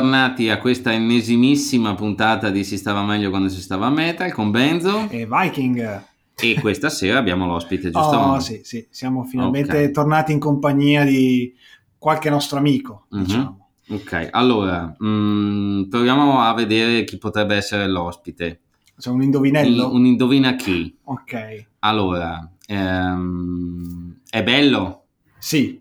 bentornati a questa ennesimissima puntata di Si stava meglio quando si stava a metal con Benzo e Viking. E questa sera abbiamo l'ospite, giusto? Oh, sì, sì, siamo finalmente okay. tornati in compagnia di qualche nostro amico, mm-hmm. diciamo. Ok, allora, mh, mm, proviamo a vedere chi potrebbe essere l'ospite. C'è un indovinello? Un, un indovina chi. Ok. Allora, ehm, è bello? Sì.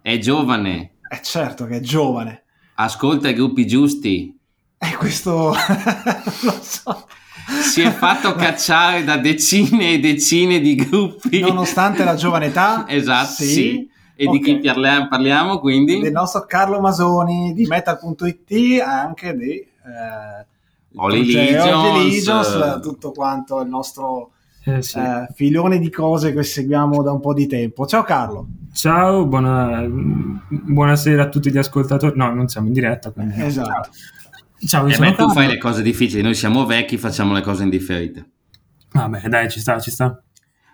È giovane? È certo che è giovane. Ascolta i gruppi giusti. E eh, questo lo so. Si è fatto cacciare da decine e decine di gruppi. Nonostante la giovane età. esatto, sì. sì. E okay. di chi parliamo, parliamo quindi? Del nostro Carlo Masoni di Metal.it anche di eh, Holy Legions, Legions, tutto quanto il nostro eh, sì. eh, filone di cose che seguiamo da un po' di tempo. Ciao Carlo. Ciao, buona, buonasera a tutti gli ascoltatori. No, non siamo in diretta. Quindi... Esatto. Ciao, eh beh, tu fai le cose difficili, noi siamo vecchi, facciamo le cose indifferite. Vabbè, dai, ci sta, ci sta.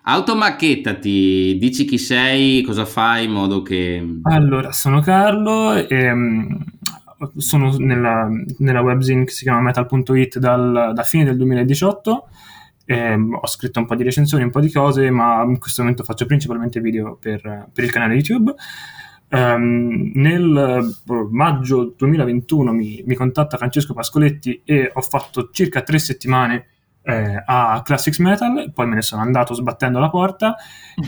Automacchettati, dici chi sei, cosa fai in modo che... Allora, sono Carlo e um, sono nella, nella webzine che si chiama metal.it dal, da fine del 2018 eh, ho scritto un po' di recensioni, un po' di cose, ma in questo momento faccio principalmente video per, per il canale YouTube. Um, nel uh, maggio 2021 mi, mi, contatta Francesco Pascoletti e ho fatto circa tre settimane eh, a Classics Metal, poi me ne sono andato sbattendo la porta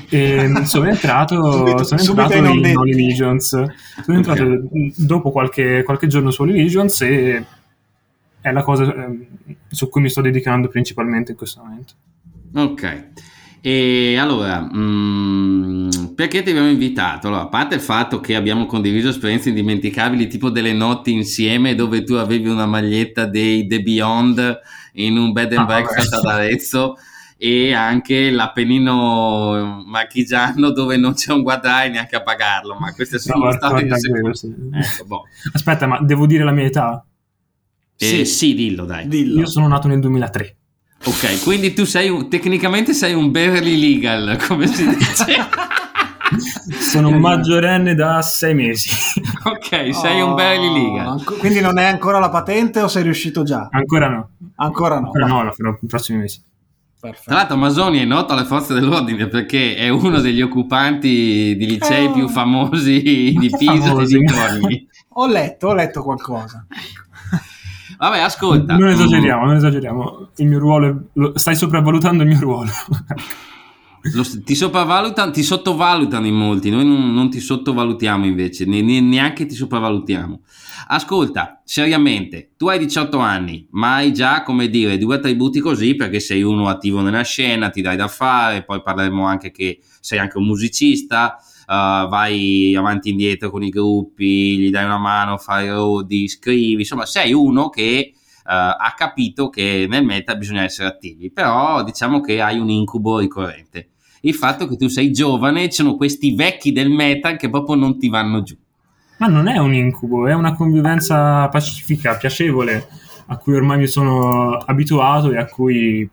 e sono entrato, subito, sono entrato in Holy Legions. Sono entrato okay. dopo qualche, qualche giorno su Holy Legions e è la cosa eh, su cui mi sto dedicando principalmente in questo momento. Ok. E allora, mh, mm, perché ti abbiamo invitato? Allora, a parte il fatto che abbiamo condiviso esperienze indimenticabili, tipo delle notti insieme dove tu avevi una maglietta dei The Beyond in un bed and ah, breakfast ad Arezzo e anche l'Appennino marchigiano dove non c'è un guadagno neanche a pagarlo, ma queste sono no, sì. ecco, boh. Aspetta, ma devo dire la mia età? Eh, sì. sì, dillo dai. Dillo. Io sono nato nel 2003. Ok, quindi tu sei un, tecnicamente sei un Beverly Legal, come si dice. sono un maggiorenne da sei mesi. ok, sei oh, un Beverly Legal. Quindi non è ancora la patente o sei riuscito già? Ancora no. Ancora no. Ancora no, la farò nei prossimi mesi. Perfetto. Tra l'altro Masoni è noto alle forze dell'ordine perché è uno degli occupanti di licei oh. più famosi di Pisa e dintorni. ho letto, ho letto qualcosa. Vabbè, ascolta. Non esageriamo, non esageriamo. Il mio ruolo, è, lo, stai sopravvalutando il mio ruolo. Lo, ti sopravvalutano, ti sottovalutano in molti, noi non, non ti sottovalutiamo invece, ne, ne, neanche ti sopravvalutiamo. Ascolta, seriamente, tu hai 18 anni, ma hai già, come dire, due attributi così perché sei uno attivo nella scena, ti dai da fare, poi parleremo anche che sei anche un musicista, uh, vai avanti e indietro con i gruppi, gli dai una mano, fai roadie, scrivi, insomma sei uno che uh, ha capito che nel meta bisogna essere attivi, però diciamo che hai un incubo ricorrente. Il fatto che tu sei giovane, ci sono questi vecchi del meta che proprio non ti vanno giù. Ma non è un incubo, è una convivenza pacifica, piacevole, a cui ormai mi sono abituato e a cui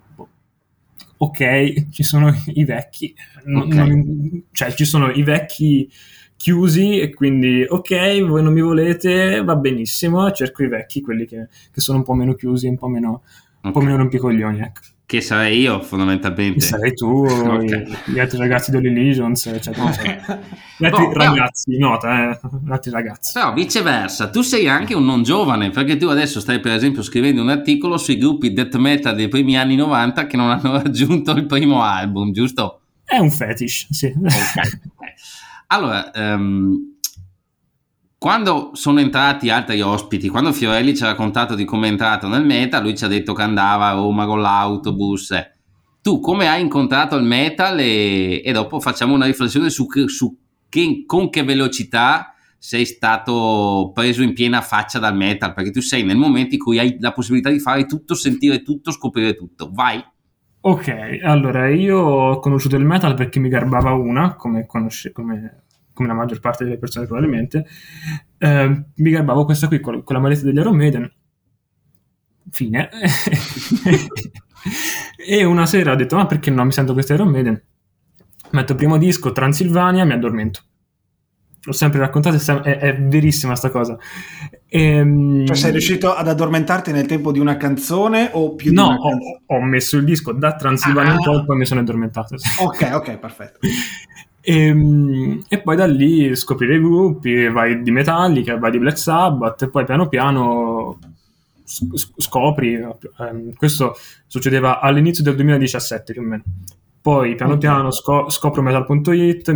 ok, ci sono i vecchi, okay. non, cioè ci sono i vecchi chiusi e quindi ok, voi non mi volete, va benissimo, cerco i vecchi, quelli che, che sono un po' meno chiusi, un po' meno, okay. un po' meno rompicoglioni, ecco. Che sarei io fondamentalmente. Che sarei tu, okay. gli altri ragazzi delle Legions, eccetera. eccetera. Gli altri oh, ragazzi, però, nota, eh, gli altri ragazzi. Però viceversa, tu sei anche un non giovane, perché tu adesso stai per esempio scrivendo un articolo sui gruppi death metal dei primi anni 90 che non hanno raggiunto il primo album, giusto? È un fetish, sì. Ok. Allora, um, quando sono entrati altri ospiti, quando Fiorelli ci ha raccontato di come è entrato nel metal, lui ci ha detto che andava a Roma con l'autobus. Tu come hai incontrato il metal e, e dopo facciamo una riflessione su, su che, con che velocità sei stato preso in piena faccia dal metal, perché tu sei nel momento in cui hai la possibilità di fare tutto, sentire tutto, scoprire tutto. Vai! Ok, allora io ho conosciuto il metal perché mi garbava una, come, conosce, come come la maggior parte delle persone probabilmente, eh, mi garbavo questa qui con, con la maglietta degli Iron Maiden. Fine. e una sera ho detto, ma perché no, mi sento questa Iron Maiden? Metto il primo disco, Transilvania, mi addormento. l'ho sempre raccontato, è, è verissima sta cosa. E, ehm, cioè sei riuscito ad addormentarti nel tempo di una canzone o più no, di una? No, ho, messo il disco da Transilvania ah. un po' e poi mi sono addormentato. Ok, ok, perfetto. E, ehm, e, poi da lì scoprire i gruppi, vai di Metallica, vai di Black Sabbath e poi piano piano scopri, ehm, questo succedeva all'inizio del 2017 più o meno. Poi piano piano sco- scopro metal.it,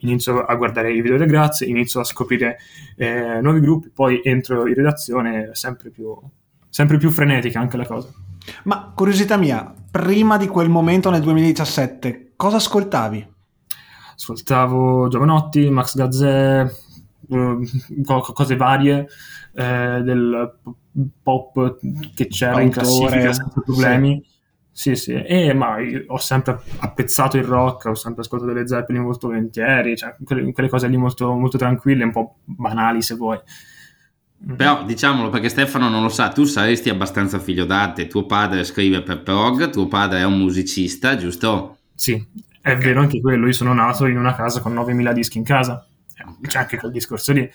inizio a guardare i video del Grazie, inizio a scoprire eh, nuovi gruppi, poi entro in redazione sempre più, sempre più frenetica anche la cosa. Ma curiosità mia, prima di quel momento nel 2017, cosa ascoltavi? Ascoltavo Giovanotti, Max Gazzè, eh, cose varie eh, del pop che c'era Autore, in classifica senza problemi. Sì. Sì, sì, e, ma ho sempre appezzato il rock, ho sempre ascoltato le Zeppelin molto volentieri, cioè quelle, quelle cose lì molto, molto tranquille, un po' banali se vuoi. Però diciamolo perché Stefano non lo sa, tu saresti abbastanza figlio d'arte, tuo padre scrive per prog, tuo padre è un musicista, giusto? Sì, è vero anche quello, io sono nato in una casa con 9.000 dischi in casa, eh, c'è anche quel discorso lì,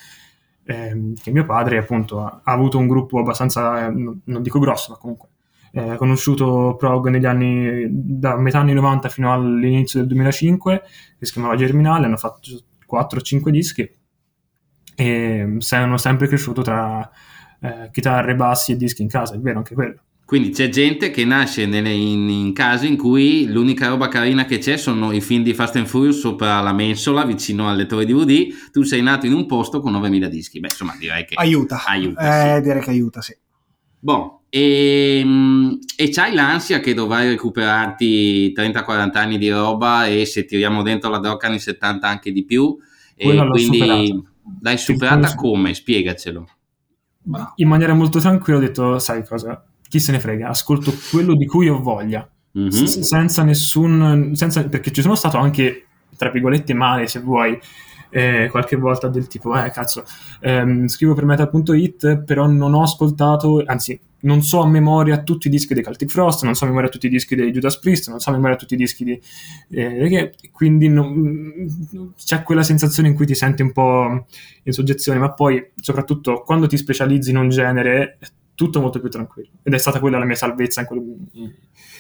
eh, che mio padre appunto ha, ha avuto un gruppo abbastanza, eh, non dico grosso, ma comunque eh, conosciuto prog negli anni, da metà anni 90 fino all'inizio del 2005, che si chiamava Germinale, hanno fatto 4 5 dischi e sono sempre cresciuto tra eh, chitarre, bassi e dischi in casa, è vero anche quello. Quindi c'è gente che nasce nelle, in, in, case in cui l'unica roba carina che c'è sono i film di Fast and Furious sopra la mensola vicino al lettore DVD. Tu sei nato in un posto con 9000 dischi. Beh, insomma, direi che aiuta. aiuta eh, sì. direi che aiuta, sì. Boh, e, ehm, e c'hai l'ansia che dovrai recuperarti 30-40 anni di roba e se tiriamo dentro la drocca anni 70 anche di più. Quella e quindi superata. l'hai superata come? Spiegacelo. In maniera molto tranquilla ho detto, sai cosa, chi se ne frega, ascolto quello di cui ho voglia. Mm-hmm. S- senza nessun... Senza, perché ci sono stato anche, tra virgolette, male se vuoi, eh, qualche volta del tipo, eh cazzo, ehm, scrivo per metal.it, però non ho ascoltato, anzi, non so a memoria tutti i dischi dei Celtic Frost, non so a memoria tutti i dischi dei Judas Priest, non so a memoria tutti i dischi di... Eh, quindi non, c'è quella sensazione in cui ti senti un po' in soggezione, ma poi soprattutto quando ti specializzi in un genere tutto molto più tranquillo. Ed è stata quella la mia salvezza in quel...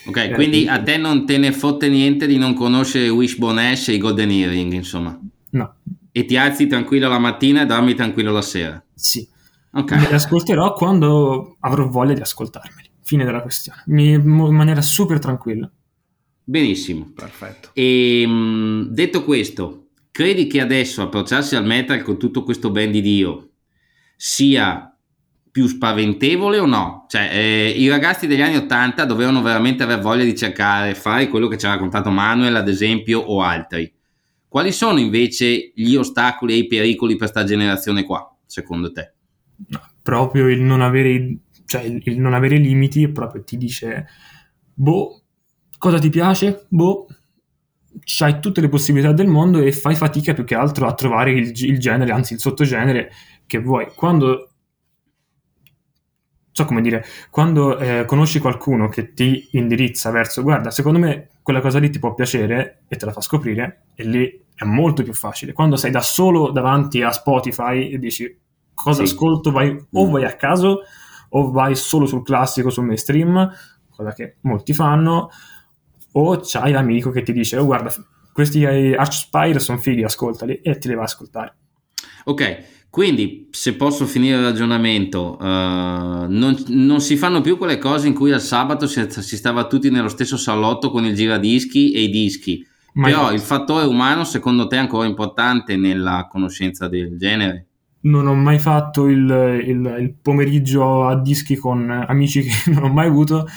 Ok, eh, quindi a te non te ne fotte niente di non conoscere Wishbone Ash e i Golden Earring, insomma? No. E ti alzi tranquillo la mattina e dormi tranquillo la sera? Sì Okay. Me li ascolterò quando avrò voglia di ascoltarmeli. Fine della questione. Mi, in maniera super tranquilla. Benissimo. Perfetto. E ehm, detto questo, credi che adesso approcciarsi al metal con tutto questo ben di Dio sia più spaventevole o no? Cioè, eh, i ragazzi degli anni Ottanta dovevano veramente aver voglia di cercare, fare quello che ci ha raccontato Manuel, ad esempio, o altri. Quali sono invece gli ostacoli e i pericoli per questa generazione qua, secondo te? proprio il non avere, cioè il, non avere limiti proprio ti dice, boh, cosa ti piace? Boh, c'hai tutte le possibilità del mondo e fai fatica più che altro a trovare il, il genere, anzi il sottogenere che vuoi. Quando so come dire, quando eh, conosci qualcuno che ti indirizza verso, guarda, secondo me quella cosa lì ti può piacere e te la fa scoprire, e lì è molto più facile. Quando sei da solo davanti a Spotify e dici, cosa sì. ascolto, vai, o mm. vai a caso o vai solo sul classico, sul mainstream, cosa che molti fanno, o c'hai l'amico che ti dice, oh guarda, questi Archspire sono fighi, ascoltali, e ti li va a ascoltare. Ok, quindi se posso finire il ragionamento, uh, non, non, si fanno più quelle cose in cui al sabato si, si, stava tutti nello stesso salotto con il giradischi e i dischi, Ma però il fattore umano secondo te è ancora importante nella conoscenza del genere? non ho mai fatto il, il, il, pomeriggio a dischi con amici che non ho mai avuto,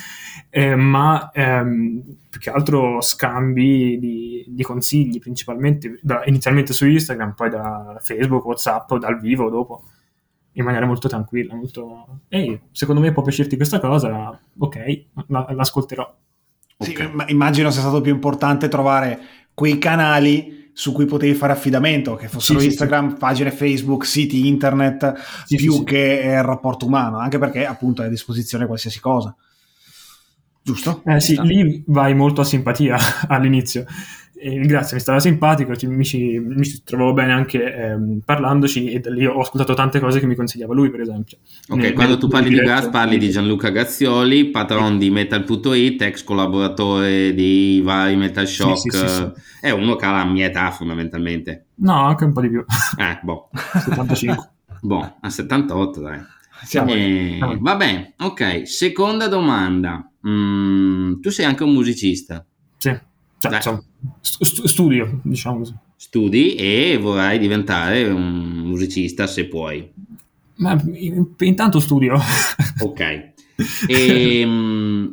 eh, ma ehm, più che altro scambi di, di consigli, principalmente da, inizialmente su Instagram, poi da Facebook, WhatsApp, dal vivo dopo, in maniera molto tranquilla. Molto... Ehi, secondo me può piacerti questa cosa, ok, la, l'ascolterò. Sì, okay. immagino sia stato più importante trovare quei canali su cui potevi fare affidamento, che fossero sì, Instagram, sì, pagine Facebook, siti internet, sì, più che il rapporto umano, anche perché appunto è a disposizione qualsiasi cosa. Giusto? Eh sì, lì vai molto a simpatia all'inizio. e grazie, mi stava simpatico, ci, mi, ci, mi, ci, trovavo bene anche ehm, parlandoci e da lì ho ascoltato tante cose che mi consigliava lui, per esempio. Ok, nel, quando tu parli di Gas parli di Gianluca Gazzioli, patron di Metal.it, ex collaboratore di vari Metal Shock, sì, sì, sì, è uno che ha la mia età fondamentalmente. No, anche un po' di più. Eh, boh. 75. boh, a 78 dai. Siamo eh, va bene, ok. Seconda domanda. Mm, tu sei anche un musicista? Sì. Cioè, st- studio, diciamo così. Studi e vorrai diventare un musicista se puoi. Ma intanto studio. ok. E, ehm,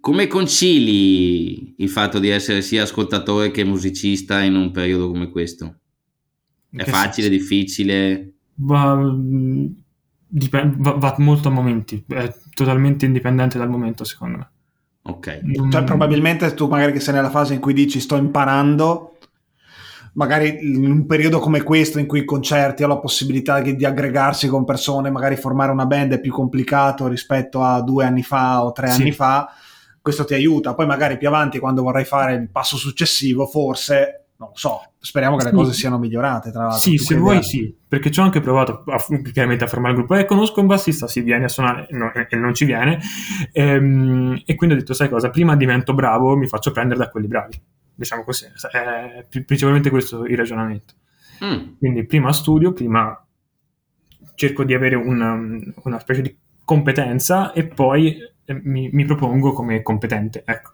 come concili il fatto di essere sia ascoltatore che musicista in un periodo come questo? È che facile, senso? difficile? Va, dipende, va, va molto a momenti, è totalmente indipendente dal momento secondo me. Ok. Cioè, probabilmente tu magari che sei nella fase in cui dici sto imparando, magari in un periodo come questo in cui i concerti ho la possibilità di, di aggregarsi con persone, magari formare una band è più complicato rispetto a due anni fa o tre sì. anni fa, questo ti aiuta. Poi magari più avanti quando vorrai fare il passo successivo, forse non lo so, speriamo che le cose siano migliorate. Tra l'altro, sì, se vuoi, sì, perché ci ho anche provato a, chiaramente a formare il gruppo. E conosco un bassista, si viene a suonare no, e non ci viene. Ehm, e quindi ho detto: Sai cosa? Prima divento bravo, mi faccio prendere da quelli bravi. Diciamo così, è principalmente questo il ragionamento. Mm. Quindi prima studio, prima cerco di avere una, una specie di competenza e poi eh, mi, mi propongo come competente. Ecco.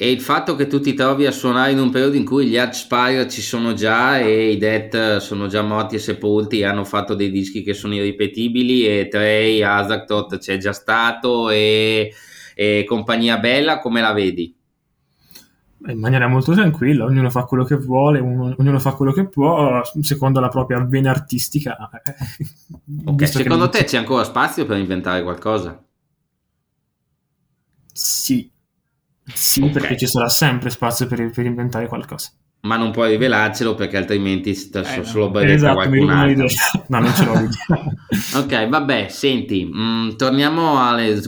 E il fatto che tu ti trovi a suonare in un periodo in cui gli Archspire ci sono già e i Death sono già morti e sepolti e hanno fatto dei dischi che sono irripetibili e Trey, Azaktot c'è già stato e, e compagnia bella, come la vedi? In maniera molto tranquilla, ognuno fa quello che vuole, ognuno fa quello che può, secondo la propria vena artistica. Okay, secondo te c'è ancora spazio per inventare qualcosa? Sì, sì, okay. perché ci sarà sempre spazio per, per, inventare qualcosa. Ma non puoi rivelarcelo perché altrimenti sta eh, solo no. esatto, qualcun altro. no, non ce l'ho. ok, vabbè, senti, mh, mm, torniamo alle...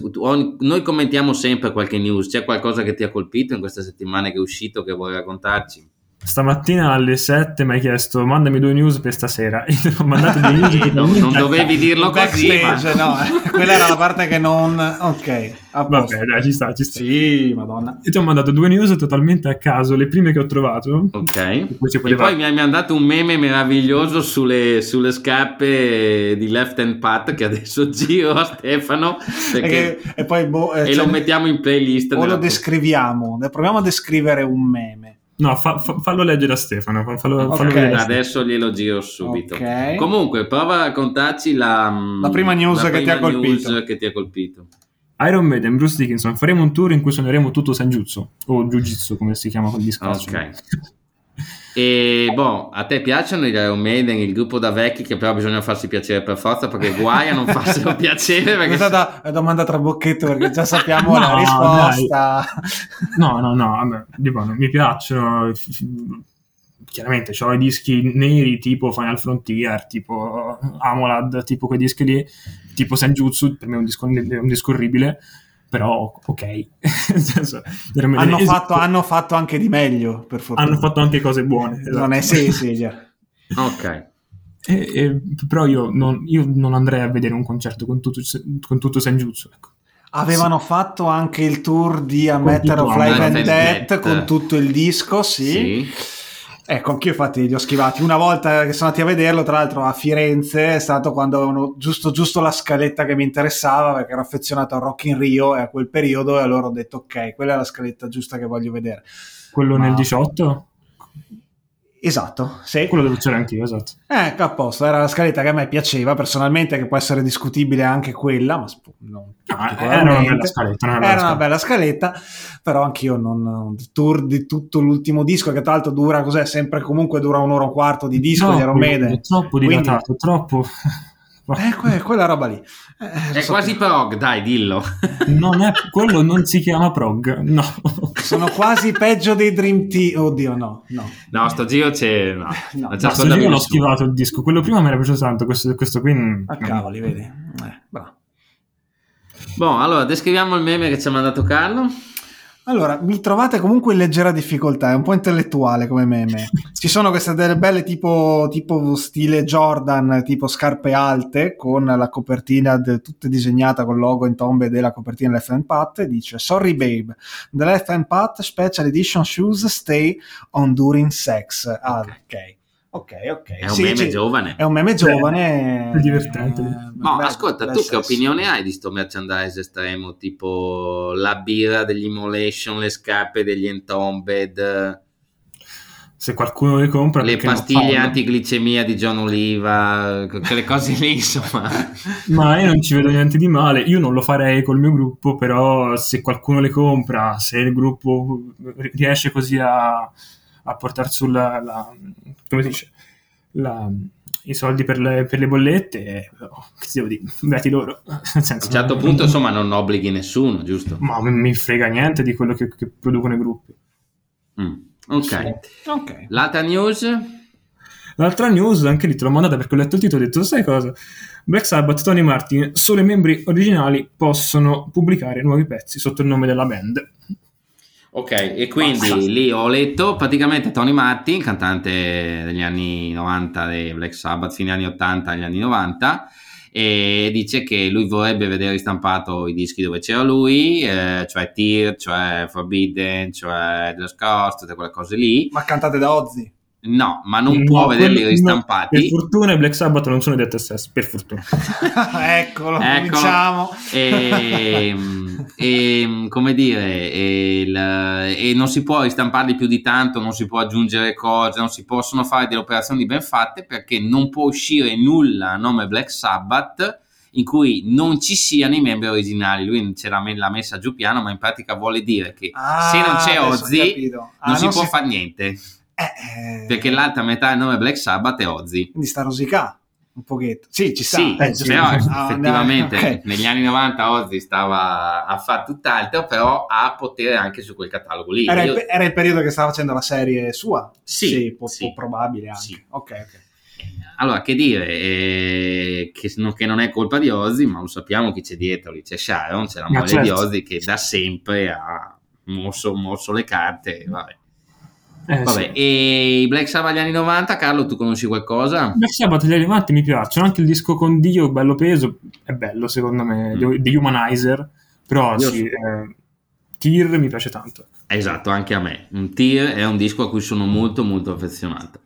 Noi commentiamo sempre qualche news. C'è qualcosa che ti ha colpito in queste settimane che è uscito che vuoi raccontarci? Stamattina alle 7 mi hai chiesto mandami due news per stasera. Io ho mandato due news. non, non dovevi dirlo così. Ma... No, eh. quella era la parte che non. Ok. Vabbè, dai, ci sta, ci sta. Sì, madonna. E ti ho mandato due news totalmente a caso, le prime che ho trovato. Ok. E poi, e poi mi hai mandato un meme meraviglioso sulle, sulle scappe di Left Hand Pat che adesso giro a Stefano. Perché... E, e, poi, boh, eh, e cioè, lo mettiamo in playlist. O lo descriviamo. Proviamo a descrivere un meme. No, fa, fa, fallo leggere a Stefano. Fallo, okay. fallo Stefano. Adesso glielo giro subito. Okay. Comunque, prova a raccontarci la, la prima news, la che, prima ti news che, ti ha colpito. Iron Maiden, Bruce Dickinson, faremo un tour in cui suoneremo tutto Senjutsu o Jiu-Jitsu come si chiama quel disco. Ok. E boh, a te piacciono gli Iron Maiden, il gruppo da vecchi che però bisogna farsi piacere per forza perché guai a non farselo piacere. Perché... Questa da, è domanda tra bocchetto perché già sappiamo no, la risposta. Dai. No, no, no, vabbè, dico, mi piacciono. Chiaramente ho i dischi neri tipo Final Frontier, tipo Amolad, tipo quei dischi lì, tipo Senjutsu, per me è un disco, è un disco orribile però ok. senso, hanno, fatto, hanno, fatto, anche di meglio, per fortuna. Hanno fatto anche cose buone. Esatto. Non è sì, sì, già. ok. E, e, però io non, io non, andrei a vedere un concerto con tutto, con tutto Senjutsu, ecco. Avevano sì. fatto anche il tour di A Matter of Life and Death con tutto il disco, sì. sì Ecco, anch'io infatti li ho schivati. Una volta che sono andati a vederlo, tra l'altro a Firenze, è stato quando avevano giusto, giusto la scaletta che mi interessava, perché ero affezionato a Rock in Rio e a quel periodo, e allora ho detto ok, quella è la scaletta giusta che voglio vedere. Quello Ma... nel 18? Esatto, sì. Quello devo c'era anch'io, esatto. Ecco, a posto, era la scaletta che a me piaceva personalmente, che può essere discutibile anche quella, ma non ah, era una bella scaletta. Una bella era una bella scaletta, però anch'io non... Tour di tutto l'ultimo disco, che tra l'altro dura, cos'è, sempre comunque dura un'ora e un quarto di disco troppo, di Iron Maiden. Troppo dilatato, Quindi, troppo... Eh, que- quella roba lì. Eh, è so quasi che... prog, dai, dillo. Non è, quello non si chiama prog, no. Sono quasi peggio dei Dream Team. Oddio, no, no. No, sto giro c'è... No, no. no sto giro l'ho schivato il disco. Quello prima mi era piaciuto tanto, questo, questo qui... A cavoli, vedi. Eh, bravo. Boh, allora, descriviamo il meme che ci ha mandato Carlo. Allora, mi trovate comunque in leggera difficoltà, è un po' intellettuale come meme. Ci sono queste delle belle tipo, tipo stile Jordan, tipo scarpe alte, con la copertina de, tutta disegnata con il logo in tombe della copertina Left Hand Pat, dice Sorry babe, the Left Hand Pat Special Edition Shoes Stay on During Sex. Ah, ok. Ok, ok. È un sì, meme giovane. È un meme giovane. È divertente. Eh, no, beh, ascolta, tu che opinione hai di sto merchandise estremo? Tipo la birra degli Immolation, le scarpe degli Entombed? Se qualcuno le compra, le pastiglie antiglicemia di John Oliva, quelle cose lì, insomma. Ma io non ci vedo niente di male. Io non lo farei col mio gruppo, però se qualcuno le compra, se il gruppo riesce così a a portare sulla la, come si dice la, i soldi per le, per le bollette oh, che devo dire beati loro senso, a un certo punto insomma non obblighi nessuno giusto ma mi, mi frega niente di quello che, che producono i gruppi mm, ok, sì. okay. l'altra news L'altra news, anche lì te l'ho mandata perché ho letto il titolo e ho detto, sai cosa? Black Sabbath, Tony Martin, solo i membri originali possono pubblicare nuovi pezzi sotto il nome della band. Ok, e quindi Basta. lì ho letto praticamente Tony Martin, cantante degli anni 90 dei Black Sabbath, fine anni 80 agli anni 90, e dice che lui vorrebbe vedere ristampato i dischi dove c'era lui, eh, cioè Tear, cioè Forbidden, cioè The Scars, tutte quelle cose lì. Ma cantate da Ozzy? No, ma non no, può vederli ristampati. No, per fortuna i Black Sabbath non sono detti SS, per fortuna. Eccolo, ecco, diciamo. E, e, come dire, e, il, e, non si può ristamparli più di tanto, non si può aggiungere cose, non si possono fare delle operazioni ben fatte perché non può uscire nulla a nome Black Sabbath in cui non ci siano i membri originali. Lui ce l'ha, l'ha messa giù piano, ma in pratica vuole dire che ah, se non c'è Ozzy ah, non si non può si... fare niente. Eh, Perché l'altra metà del nome Black Sabbath è Ozzy. Quindi sta rosica un pochetto. Sì, ci sta. Sì, eh, però ah, effettivamente okay. negli anni 90 Ozzy stava a fare tutt'altro, però ha potere anche su quel catalogo lì. Era, Io... il, era il, periodo che stava facendo la serie sua? Sì, sì, po- sì. probabile anche. Sì. Ok, ok. Allora, che dire, eh, che, no, che, non è colpa di Ozzy, ma lo sappiamo chi c'è dietro, lì c'è Sharon, c'è la moglie certo. di Ozzy che da sempre ha mosso, mosso le carte, vabbè. Eh, Vabbè, sì. e i Black Sabbath degli anni 90, Carlo, tu conosci qualcosa? Black Sabbath degli anni 90 mi piacciono, anche il disco con Dio, bello peso, è bello secondo me, mm. The Humanizer, però Io sì, eh, Tear mi piace tanto. Esatto, anche a me. Un Tear è un disco a cui sono molto molto affezionato.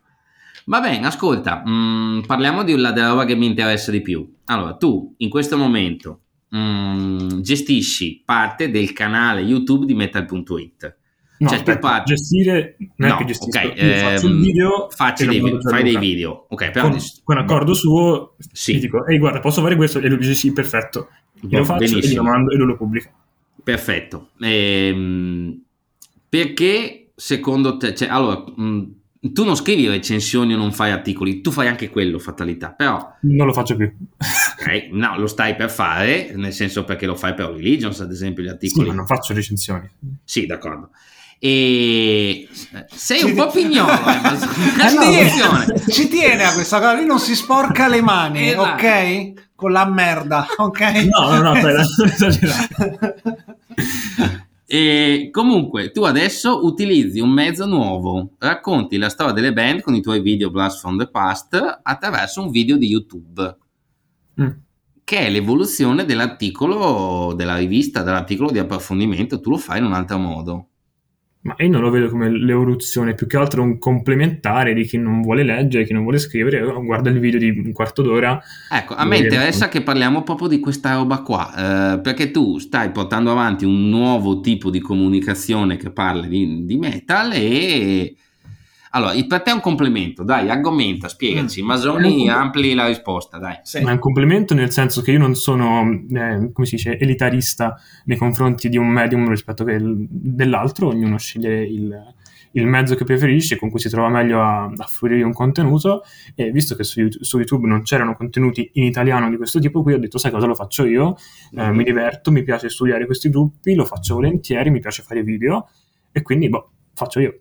Va bene, ascolta, mh, mm, parliamo di, della roba che mi interessa di più. Allora, tu in questo momento mh, mm, gestisci parte del canale YouTube di Metal.it No, cioè, aspetta, parti... gestire non no, è che gestisco, okay, ehm, faccio il video fai dei, video, fai dei video ok però con, con accordo suo sì. dico ehi guarda posso fare questo e lui dice sì perfetto lo faccio Benissimo. e glielo mando e lui lo pubblica perfetto ehm, perché secondo te cioè, allora mh, tu non scrivi recensioni o non fai articoli, tu fai anche quello, fatalità, però... Non lo faccio più. ok, no, lo stai per fare, nel senso perché lo fai per Religions, ad esempio, gli articoli. Sì, ma non faccio recensioni. Sì, d'accordo. E sei un po' pignolo, eh, no, ci tiene a questa cosa, lui non si sporca le mani, esatto. ok? Con la merda, ok? No, no, no, non esagerare. E comunque, tu adesso utilizzi un mezzo nuovo, racconti la storia delle band con i tuoi video Blast from the Past attraverso un video di YouTube, mm. che è l'evoluzione dell'articolo della rivista, dell'articolo di approfondimento, tu lo fai in un altro modo. Ma io non lo vedo come l'evoluzione, più che altro un complementare di chi non vuole leggere, chi non vuole scrivere, guarda il video di un quarto d'ora. Ecco, a me interessa che parliamo proprio di questa roba qua, eh, perché tu stai portando avanti un nuovo tipo di comunicazione che parla di, di metal e allora, per te è un complimento, dai, argomenta, spiegaci. Mm. Masoni, ampli la risposta, dai. Sì. Ma è un complimento nel senso che io non sono, eh, come si dice, elitarista nei confronti di un medium rispetto che dell'altro, ognuno sceglie il, il, mezzo che preferisce, con cui si trova meglio a, a fruire un contenuto e visto che su, su, YouTube non c'erano contenuti in italiano di questo tipo, qui ho detto sai cosa lo faccio io, eh, mi diverto, mi piace studiare questi gruppi, lo faccio volentieri, mi piace fare video e quindi boh, faccio io.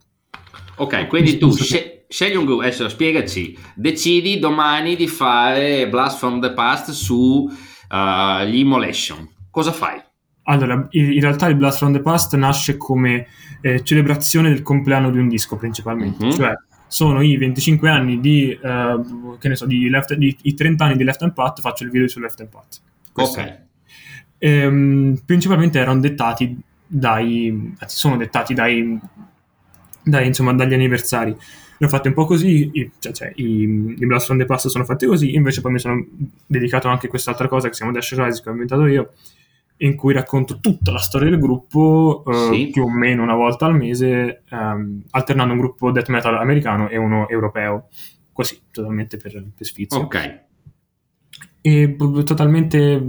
Ok, quindi tu sce- scegli un gruppo, adesso spiegaci, decidi domani di fare Blast from the Past su uh, gli Immolation. Cosa fai? Allora, in realtà il Blast from the Past nasce come eh, celebrazione del compleanno di un disco principalmente, mm-hmm. cioè sono i 25 anni di, uh, che ne so, di, left, di, i 30 anni di Left and Pat, faccio il video su Left and Pat. Questo ok. Ehm, principalmente erano dettati dai, sono dettati dai, dai, insomma, dagli anniversari. L'ho fatto un po' così, i, cioè, cioè, i, i Blast from the Past sono fatti così, invece poi mi sono dedicato anche a quest'altra cosa che si chiama Dash Rise che ho inventato io, in cui racconto tutta la storia del gruppo uh, sì. più o meno una volta al mese, um, alternando un gruppo death metal americano e uno europeo, così, totalmente per, per sfizio. Ok. E totalmente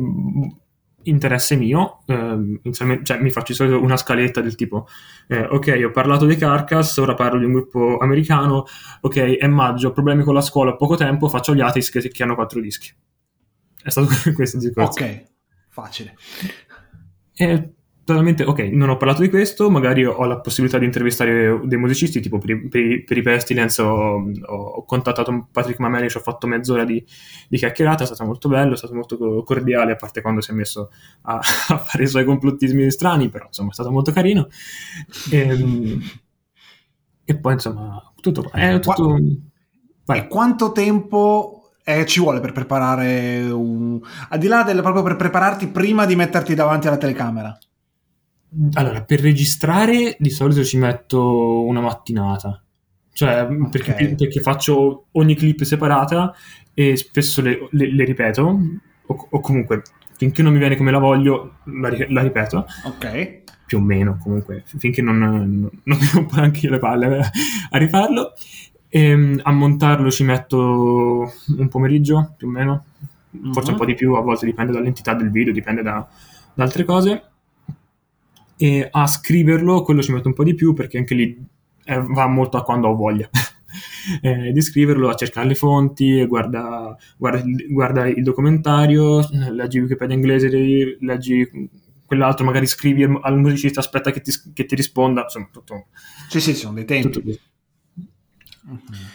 interesse mio, eh, cioè mi faccio di solito una scaletta del tipo, eh, ok, ho parlato dei Carcass, ora parlo di un gruppo americano, ok, è maggio, problemi con la scuola, ho poco tempo, faccio gli Atis che, che hanno quattro dischi. È stato questo discorso. Ok, facile. E totalmente ok, non ho parlato di questo, magari ho la possibilità di intervistare dei musicisti, tipo per, i, per, per i Pestilence ho, ho, contattato Patrick Mameli, ci ho fatto mezz'ora di, di, chiacchierata, è stato molto bello, è stato molto cordiale, a parte quando si è messo a, a fare i suoi complottismi strani, però insomma è stato molto carino. E, ehm, e poi insomma tutto... È tutto Vai. Quanto tempo eh, ci vuole per preparare un... al di là del proprio per prepararti prima di metterti davanti alla telecamera? Allora, per registrare di solito ci metto una mattinata. Cioè, okay. perché, perché, faccio ogni clip separata e spesso le, le, le ripeto, o, o, comunque finché non mi viene come la voglio, la, la, ripeto. Ok. Più o meno, comunque, finché non, non, non mi rompo anche le palle a rifarlo. E, ehm, a montarlo ci metto un pomeriggio, più o meno, forse uh-huh. un po' di più, a volte dipende dall'entità del video, dipende da, da altre cose e a scriverlo quello ci metto un po' di più perché anche lì eh, va molto a quando ho voglia eh, di scriverlo, a cercare le fonti, guarda, guarda, guarda il documentario, leggi Wikipedia inglese, leggi quell'altro, magari scrivi al musicista, aspetta che ti, che ti risponda, insomma tutto. Sì, sì, sono dei tempi. Tutto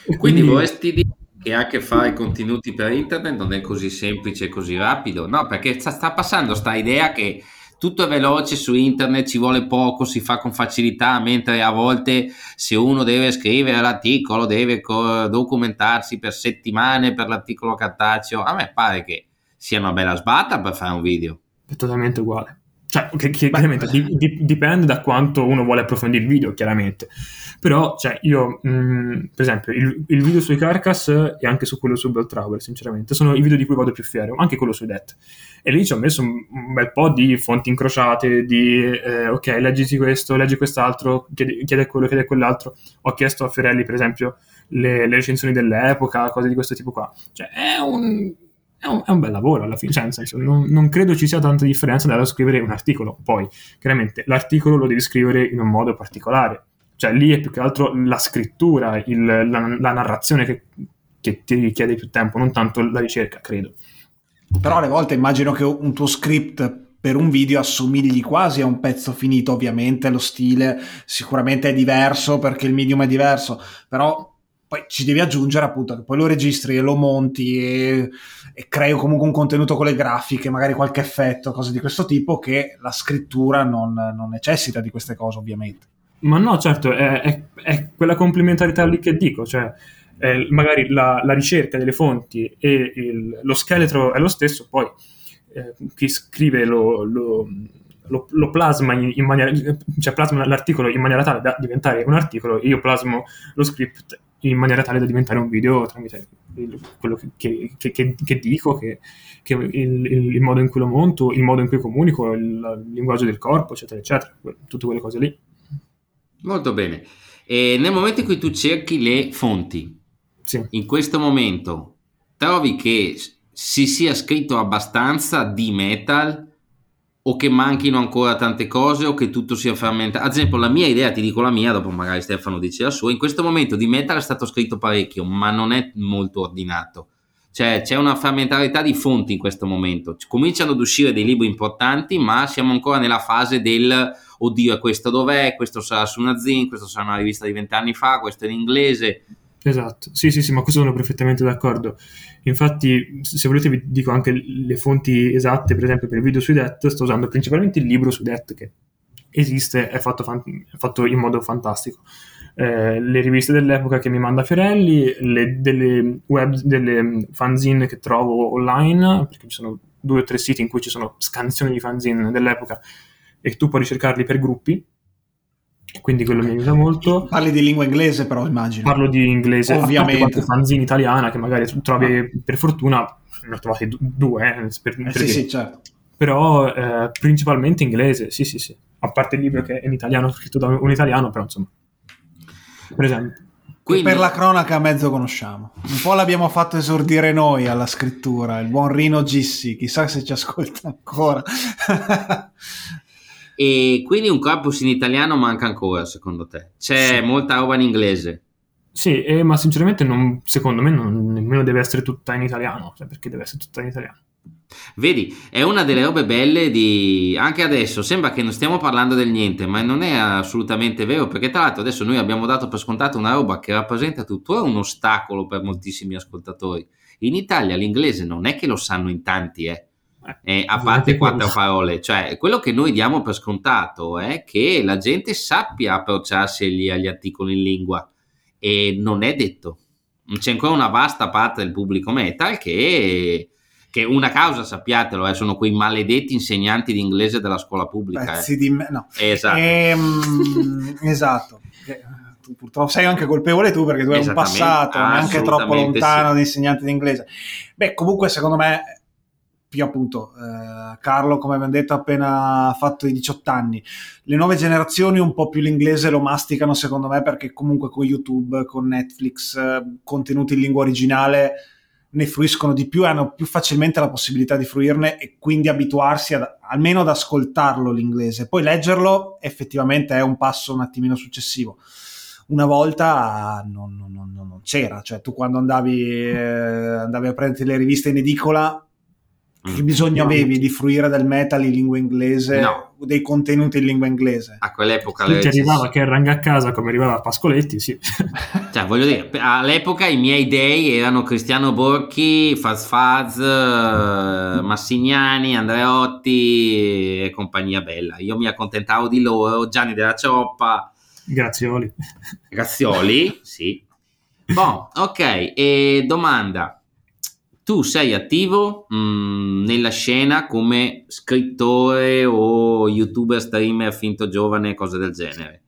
quindi, quindi vorresti dire che anche fare contenuti per internet non è così semplice e così rapido? No, perché sta, sta passando sta idea che tutto è veloce su internet, ci vuole poco, si fa con facilità, mentre a volte se uno deve scrivere l'articolo deve documentarsi per settimane per l'articolo cartaceo. A me pare che sia una bella sbatta per fare un video. È totalmente uguale. Cioè, che, che chiaramente di, di, dipende da quanto uno vuole approfondire il video, chiaramente. Però, cioè, io, mh, mm, per esempio, il, il, video sui Carcass e anche su quello su Beltravel, sinceramente, sono i video di cui vado più fiero, anche quello sui Death. E lì ci ho messo un, un bel po' di fonti incrociate, di, eh, ok, leggiti questo, leggi quest'altro, chiede, chiede quello, chiede quell'altro. Ho chiesto a Fiorelli, per esempio, le, le recensioni dell'epoca, cose di questo tipo qua. Cioè, è un è un, è un, bel lavoro alla fine, cioè nel senso non, non, credo ci sia tanta differenza dallo scrivere un articolo, poi chiaramente l'articolo lo devi scrivere in un modo particolare, cioè lì è più che altro la scrittura, il, la, la, narrazione che, che ti richiede più tempo, non tanto la ricerca, credo. Però alle volte immagino che un tuo script per un video assomigli quasi a un pezzo finito, ovviamente lo stile sicuramente è diverso perché il medium è diverso, però poi ci devi aggiungere appunto che poi lo registri e lo monti e, e crei comunque un contenuto con le grafiche, magari qualche effetto, cose di questo tipo, che la scrittura non, non necessita di queste cose ovviamente. Ma no, certo, è, è, è quella complementarità lì che dico, cioè magari la, la, ricerca delle fonti e il, lo scheletro è lo stesso, poi eh, chi scrive lo, lo, lo, lo plasma in, in, maniera, cioè plasma l'articolo in maniera tale da diventare un articolo, io plasmo lo script in maniera tale da diventare un video tramite il, quello che, che, che, che dico, il, il, modo in cui lo monto, il modo in cui comunico, il, linguaggio del corpo, eccetera, eccetera, tutte quelle cose lì. Molto bene. E nel momento in cui tu cerchi le fonti, sì. in questo momento trovi che si sia scritto abbastanza di metal o che manchino ancora tante cose o che tutto sia frammentato. Ad esempio, la mia idea, ti dico la mia, dopo magari Stefano dice la sua, in questo momento di metal è stato scritto parecchio, ma non è molto ordinato. Cioè, c'è una frammentarietà di fonti in questo momento. Cominciano ad uscire dei libri importanti, ma siamo ancora nella fase del oddio, questo dov'è? Questo sarà su una zin, questo sarà una rivista di vent'anni fa, questo è in inglese. Esatto, sì, sì, sì, ma questo sono perfettamente d'accordo. Infatti, se volete vi dico anche le fonti esatte, per esempio per il video sui DET, sto usando principalmente il libro sui DET che esiste, è fatto, fan- è fatto in modo fantastico. Eh, le riviste dell'epoca che mi manda Fiorelli, le, delle, web, delle fanzine che trovo online, perché ci sono due o tre siti in cui ci sono scansioni di fanzine dell'epoca e tu puoi ricercarli per gruppi quindi quello mi aiuta molto. Parli di lingua inglese, però immagino. Parlo di inglese, ovviamente. fanzine italiana che magari trovi ah. per fortuna, ne ho trovati due, eh, per, eh, sì, sì, certo. Però eh, principalmente inglese, sì, sì, sì. A parte il libro che è in italiano, scritto da un italiano, però insomma. Per esempio. Quindi... Per la cronaca mezzo conosciamo. Un po' l'abbiamo fatto esordire noi alla scrittura, il buon Rino Gissi, chissà se ci ascolta ancora. E quindi un corpus in italiano manca ancora, secondo te? C'è sì. molta roba in inglese? Sì, eh, ma sinceramente non, secondo me non, nemmeno deve essere tutta in italiano, cioè perché deve essere tutta in italiano. Vedi, è una delle robe belle di... Anche adesso sembra che non stiamo parlando del niente, ma non è assolutamente vero, perché tra l'altro adesso noi abbiamo dato per scontato una roba che rappresenta tuttora un ostacolo per moltissimi ascoltatori. In Italia l'inglese non è che lo sanno in tanti, eh eh, a parte quattro parole, cioè quello che noi diamo per scontato è che la gente sappia approcciarsi agli, agli articoli in lingua e non è detto. C'è ancora una vasta parte del pubblico metal che, che una causa, sappiatelo, eh, sono quei maledetti insegnanti di inglese della scuola pubblica. Eh. me- no. Esatto. Ehm, esatto. purtroppo sei anche colpevole tu perché tu hai un passato neanche troppo lontano sì. di insegnante di inglese. Beh, comunque secondo me più appunto eh, Carlo come abbiamo detto ha appena fatto i 18 anni. Le nuove generazioni un po' più l'inglese lo masticano secondo me perché comunque con YouTube con Netflix eh, contenuti in lingua originale ne fruiscono di più e hanno più facilmente la possibilità di fruirne e quindi abituarsi ad, almeno ad ascoltarlo l'inglese. Poi leggerlo effettivamente è un passo un attimino successivo. Una volta non, non, non, non c'era. Cioè tu quando andavi, eh, andavi a prendere le riviste in edicola che mm. bisogno avevi di fruire del metal in lingua inglese no. dei contenuti in lingua inglese? A quell'epoca ti arrivava che ranga a casa come arrivava Pascoletti sì. Cioè voglio dire all'epoca i miei dei erano Cristiano Borchi Faz Faz eh, Massignani Andreotti e compagnia bella. Io mi accontentavo di loro Gianni della Cioppa. Grazioli. Grazioli sì. Bon, ok, e domanda tu sei attivo mh, mm, nella scena come scrittore o youtuber, streamer, finto giovane, cose del genere.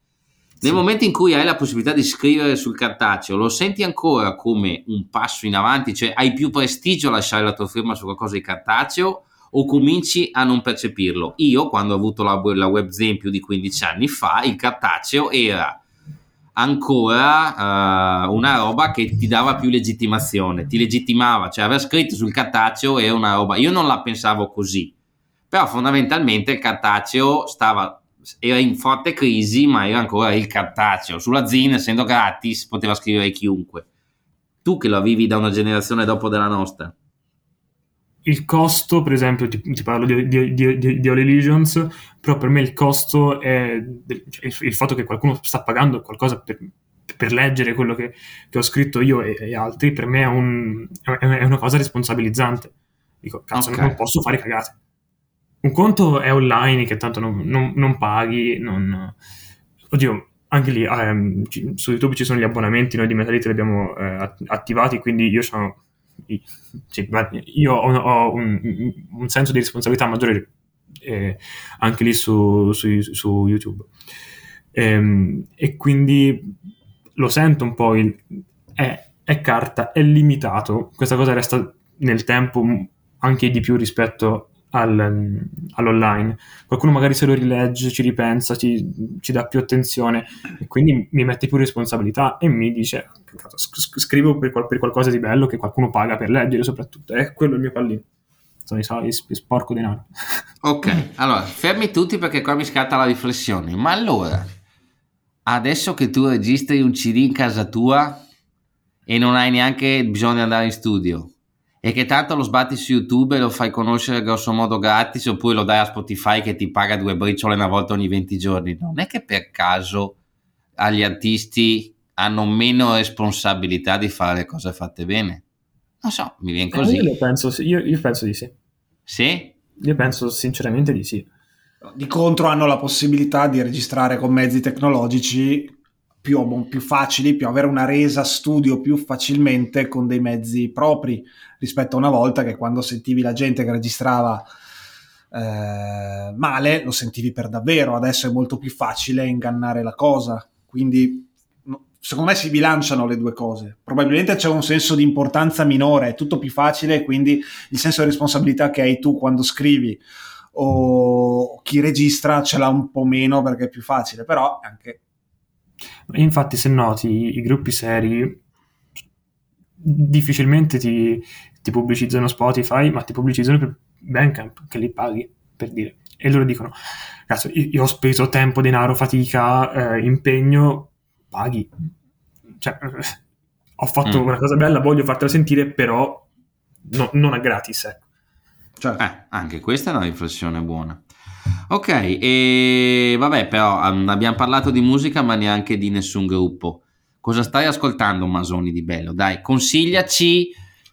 Nel sì. momento in cui hai la possibilità di scrivere sul cartaceo, lo senti ancora come un passo in avanti? Cioè hai più prestigio a lasciare la tua firma su qualcosa di cartaceo o cominci a non percepirlo? Io, quando ho avuto la, la webzen più di 15 anni fa, il cartaceo era ancora uh, una roba che ti dava più legittimazione, ti legittimava, cioè aver scritto sul cartaceo era una roba, io non la pensavo così, però fondamentalmente il cartaceo stava, era in forte crisi, ma era ancora il cartaceo, sulla zin essendo gratis poteva scrivere chiunque. Tu che lo vivi da una generazione dopo della nostra il costo, per esempio, ti, ti parlo di, di, di, di, All Illusions, però per me il costo è cioè il, il, fatto che qualcuno sta pagando qualcosa per, per leggere quello che, che, ho scritto io e, e altri, per me è, un, è, una cosa responsabilizzante. Dico, cazzo, okay. non posso fare cagate. Un conto è online che tanto non, non, non paghi, non... Oddio, anche lì ehm, su YouTube ci sono gli abbonamenti, noi di Metalite li abbiamo eh, attivati, quindi io sono sì, io ho, ho un, un, senso di responsabilità maggiore eh, anche lì su, su, su YouTube. E, ehm, e, quindi lo sento un po', il, è, è, carta, è limitato, questa cosa resta nel tempo anche di più rispetto al, all'online. Qualcuno magari se lo rilegge, ci ripensa, ci, ci, dà più attenzione e quindi mi mette più responsabilità e mi dice scrivo per, per, qualcosa di bello che qualcuno paga per leggere soprattutto. È quello il mio pallino. Sono i soldi, sporco denaro. Ok, allora fermi tutti perché qua mi scatta la riflessione. Ma allora, adesso che tu registri un CD in casa tua e non hai neanche bisogno di andare in studio, e che tanto lo sbatti su YouTube e lo fai conoscere grosso modo gratis oppure lo dai a Spotify che ti paga due briciole una volta ogni 20 giorni. Non è che per caso agli artisti hanno meno responsabilità di fare le cose fatte bene. Non so, mi viene così. Eh, io, penso, io, io penso di sì. Sì? Io penso sinceramente di sì. Di contro hanno la possibilità di registrare con mezzi tecnologici più, più, facili, più avere una resa studio più facilmente con dei mezzi propri rispetto a una volta che quando sentivi la gente che registrava eh, male lo sentivi per davvero, adesso è molto più facile ingannare la cosa, quindi secondo me si bilanciano le due cose. Probabilmente c'è un senso di importanza minore, è tutto più facile, quindi il senso di responsabilità che hai tu quando scrivi o chi registra ce l'ha un po' meno perché è più facile, però anche Infatti, se noti, i gruppi seri difficilmente ti, ti pubblicizzano Spotify, ma ti pubblicizzano per Bandcamp, che li paghi, per dire. E loro dicono, cazzo, io, io ho speso tempo, denaro, fatica, eh, impegno, paghi. Cioè, ho fatto mm. una cosa bella, voglio fartela sentire, però no, non a gratis, ecco. Cioè. Eh, anche questa è una riflessione buona. Ok, e vabbè, però abbiamo parlato di musica, ma neanche di nessun gruppo. Cosa stai ascoltando, Masoni di Bello? Dai, consigliaci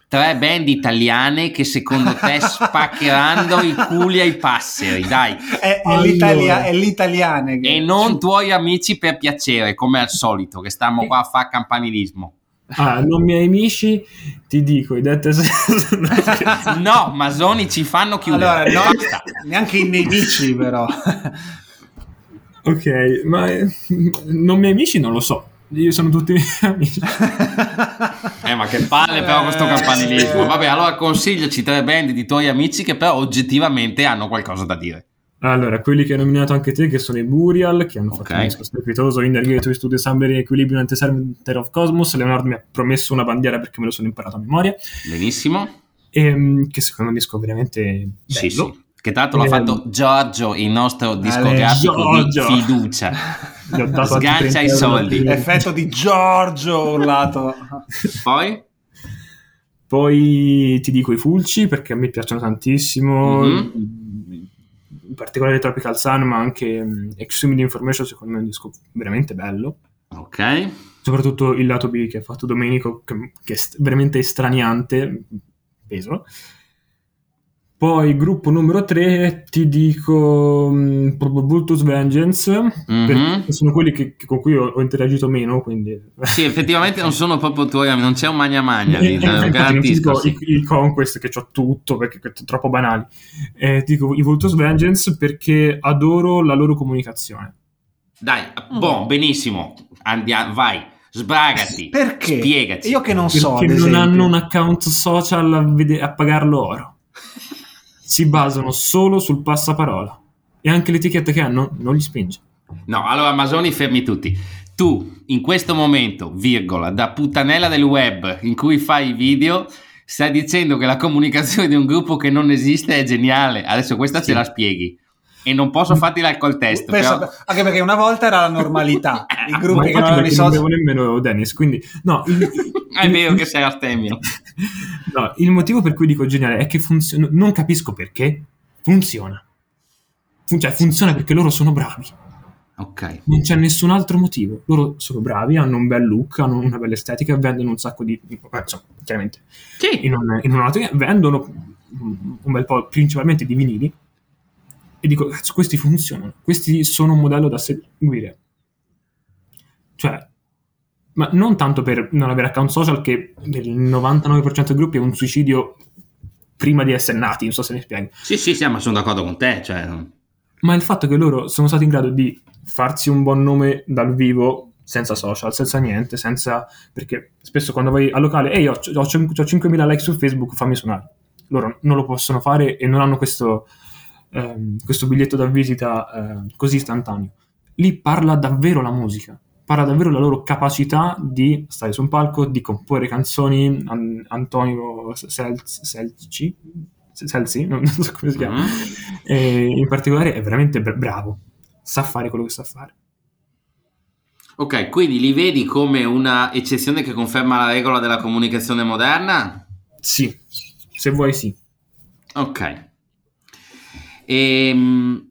tre band italiane che secondo te spaccheranno i culi ai passeri, dai. È, è, l'italia, è l'italiane. Che... E non tuoi amici per piacere, come al solito, che stiamo qua a fare campanilismo. Ah, non mi hai amici, ti dico, i Dead No, Masoni ci fanno chiudere. Allora, no, neanche i nemici però. ok, ma non miei amici non lo so. Io sono tutti miei amici. eh, ma che palle però questo campanilismo. Vabbè, allora consigliaci tre band di tuoi amici che però oggettivamente hanno qualcosa da dire. Allora, quelli che hai nominato anche te, che sono i Burial, che hanno fatto un disco strepitoso, In the Gateway to December Equilibrium and Center of Cosmos. Leonardo mi ha promesso una bandiera perché me lo sono imparato a memoria. Benissimo. E, ehm, che secondo me è un disco veramente bello. Sì, sì. Che tra l'altro l'ha fatto Giorgio, il nostro discografico di fiducia. Sgancia i soldi. Effetto di Giorgio urlato. Poi? Poi ti dico i Fulci perché a me piacciono tantissimo. Mm-hmm particolare Tropical Sun, ma anche um, Extremity Information, secondo me è un disco veramente bello. Ok. Soprattutto il lato B che ha fatto Domenico, che, che è veramente estraniante, peso. Poi gruppo numero 3 ti dico um, Vultus Vengeance, mm-hmm. perché sono quelli che, che, con cui ho, ho, interagito meno. Quindi... Sì, effettivamente non sono proprio tuoi, non c'è un magna magna lì, eh, garantisco. Sì. Il, il, Conquest che ho tutto perché è troppo banali. Eh, ti dico i Vultus Vengeance perché adoro la loro comunicazione. Dai, mm. boh, benissimo, andiamo, vai sbragati. Perché? Spiegaci. Io che non so. Perché non hanno un account social a, vede- a pagarlo oro si basano solo sul passaparola e anche l'etichetta che hanno non li spinge. No, allora Masoni fermi tutti. Tu in questo momento, virgola, da puttanella del web in cui fai i video, stai dicendo che la comunicazione di un gruppo che non esiste è geniale. Adesso questa sì. ce la spieghi e non posso farti l'alcol test. Penso, però... Anche perché una volta era la normalità. I gruppi che non avevano i soldi. Non nemmeno Dennis, quindi no. Il, è il, vero che sei astemio. no, il motivo per cui dico geniale è che funziona. Non capisco perché funziona. Fun- cioè, funziona perché loro sono bravi. Ok. Non c'è nessun altro motivo. Loro sono bravi, hanno un bel look, hanno una bella estetica, vendono un sacco di. Eh, insomma, chiaramente. Sì. In, un, in una vendono un bel po' principalmente di vinili e dico, cazzo, questi funzionano, questi sono un modello da seguire. Cioè, ma non tanto per non avere account social, che nel 99% dei gruppi è un suicidio prima di essere nati, non so se mi spiego. Sì, sì, sì, ma sono d'accordo con te. Cioè... Ma il fatto che loro sono stati in grado di farsi un buon nome dal vivo, senza social, senza niente, senza... perché spesso quando vai al locale, ehi, ho, ho, ho 5.000 like su Facebook, fammi suonare. Loro non lo possono fare e non hanno questo ehm, questo biglietto da visita eh, così istantaneo. Lì parla davvero la musica, parla davvero la loro capacità di stare su un palco, di comporre canzoni. An- Antonio Selci, Selci, Selci non, so come si chiama, mm-hmm. in particolare è veramente bravo, sa fare quello che sa fare. Ok, quindi li vedi come una eccezione che conferma la regola della comunicazione moderna? Sì, se vuoi sì. Ok. E, ehm,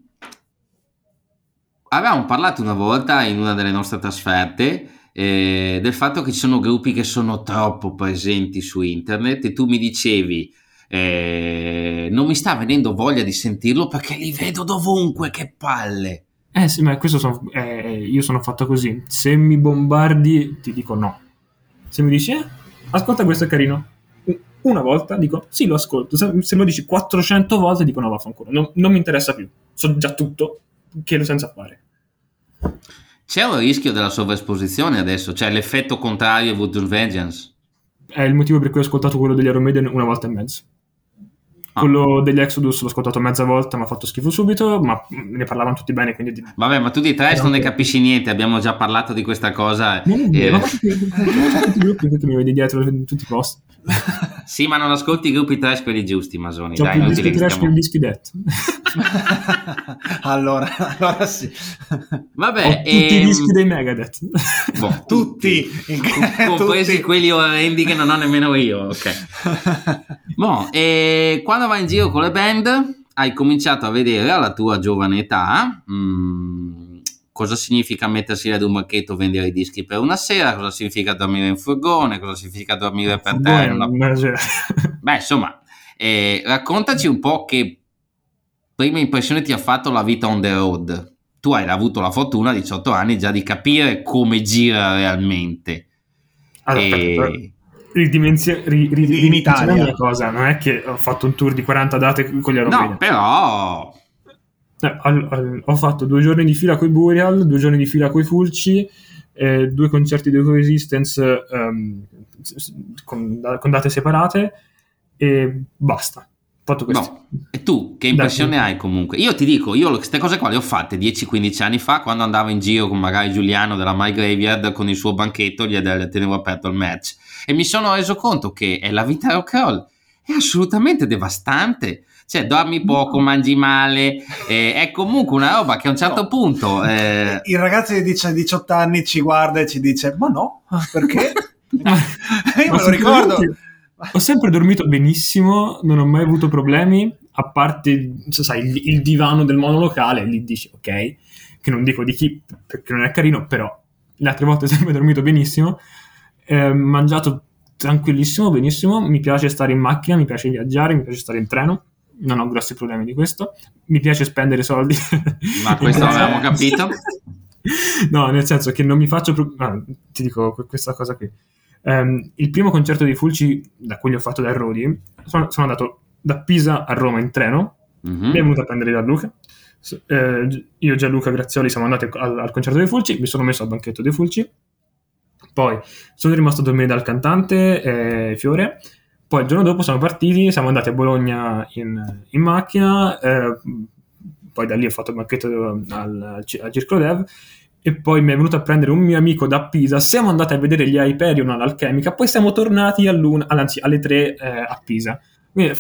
avevamo parlato una volta in una delle nostre trasferte eh, del fatto che ci sono gruppi che sono troppo presenti su internet e tu mi dicevi eh, non mi sta venendo voglia di sentirlo perché li vedo dovunque, che palle. Eh sì, ma questo sono, eh, io sono fatto così. Se mi bombardi, ti dico no. Se mi dici, eh, ascolta questo è carino. Una volta dico, sì, lo ascolto. Se, se lo dici 400 volte, dico no, vaffanculo. Non, non mi interessa più. So già tutto, che lo senza fare. C'è un rischio della sovraesposizione adesso, cioè l'effetto contrario a Voodoo Vengeance. È il motivo per cui ho ascoltato quello degli Iron Maiden una volta e mezzo. Ah. Quello degli Exodus l'ho ascoltato mezza volta, mi ha fatto schifo subito, ma ne parlavano tutti bene, quindi... Vabbè, ma tu di Trash non ne capisci niente, abbiamo già parlato di questa cosa. Non vero, eh... ma i gruppi che mi vedi dietro in tutti i posti. sì, ma non ascolti i gruppi trash quelli giusti, Masoni. C'ho dai, più dischi trash che il dischi detto. allora, allora sì. Vabbè, Ho tutti ehm... i dischi dei Megadeth. Boh, tutti, compresi tutti. quelli orrendi che non ho nemmeno io. Ok. boh, e quando vai in giro con le band hai cominciato a vedere alla tua giovane età mh, cosa significa mettersi ad un banchetto vendere i dischi per una sera, cosa significa dormire in furgone, cosa significa dormire per terra. Una... Beh, insomma, eh, raccontaci un po' che prima impressione ti ha fatto la vita on the road. Tu hai avuto la fortuna a 18 anni già di capire come gira realmente. Allora, e... Ridimenzio- ri- ri- in Italia una cosa, non è che ho fatto un tour di 40 date con gli aeromobili. No, però eh, al, al, ho fatto due giorni di fila con i Burial, due giorni di fila con i Fulci, eh, due concerti di Coexistence um, con, con, date separate e basta. Fatto questo. No. E tu che impressione Dai. hai comunque? Io ti dico, io queste cose qua le ho fatte 10-15 anni fa quando andavo in giro con magari Giuliano della My Graveyard con il suo banchetto, gli tenevo aperto il match e mi sono reso conto che è la vita rock roll è assolutamente devastante cioè dormi poco, mangi male, eh, è comunque una roba che a un certo no. punto... Eh... Il ragazzo di 18 anni ci guarda e ci dice, ma no, perché? Io me lo ricordo. Ho sempre dormito benissimo, non ho mai avuto problemi, a parte, sai, il, il divano del monolocale, lì dici, ok, che non dico di chi, perché non è carino, però le altre volte ho sempre dormito benissimo, eh, mangiato tranquillissimo, benissimo, mi piace stare in macchina, mi piace viaggiare, mi piace stare in treno, non ho grossi problemi di questo. Mi piace spendere soldi. Ma questo l'avevamo capito. no, nel senso che non mi faccio... Pro- no, ti dico questa cosa qui. Um, il primo concerto di Fulci, da cui ho fatto da Rodi, sono, sono, andato da Pisa a Roma in treno. Mm-hmm. Mi è venuto a prendere Gianluca. Eh, io e Gianluca Grazioli siamo andati al, al concerto dei Fulci, mi sono messo al banchetto dei Fulci. Poi sono rimasto a dormire dal cantante eh, Fiore poi il giorno dopo siamo partiti, siamo andati a Bologna in, in macchina, eh, poi da lì ho fatto il banchetto al, al Circolo Dev e poi mi è venuto a prendere un mio amico da Pisa, siamo andati a vedere gli Hyperion all'Alchemica, poi siamo tornati all'una, anzi alle tre eh, a Pisa. Quindi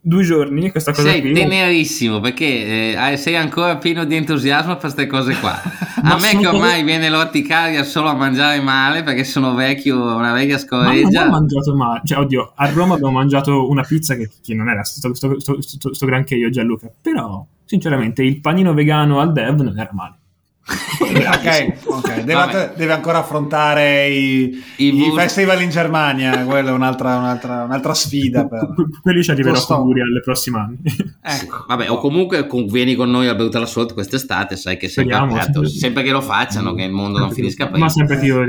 due giorni questa cosa sei qui. tenerissimo perché eh, sei ancora pieno di entusiasmo per queste cose qua. a me che ormai viene l'orticaria solo a mangiare male perché sono vecchio, una vecchia scoreggia. Ma non ho mangiato male, cioè oddio, a Roma abbiamo mangiato una pizza che, che non era sto, sto, sto, sto, granché io Gianluca, però sinceramente il panino vegano al dev non era male ok, okay. Deve, deve, ancora affrontare i, I, i festival in Germania, quella è un'altra, un'altra, un'altra sfida. Per... Quelli ci arriverò pure alle prossime anni. Ecco. Vabbè, o comunque vieni con noi a Brutal Assault quest'estate, sai che sempre aperto, sempre che lo facciano, che il mondo non finisca prima. Ma sempre che io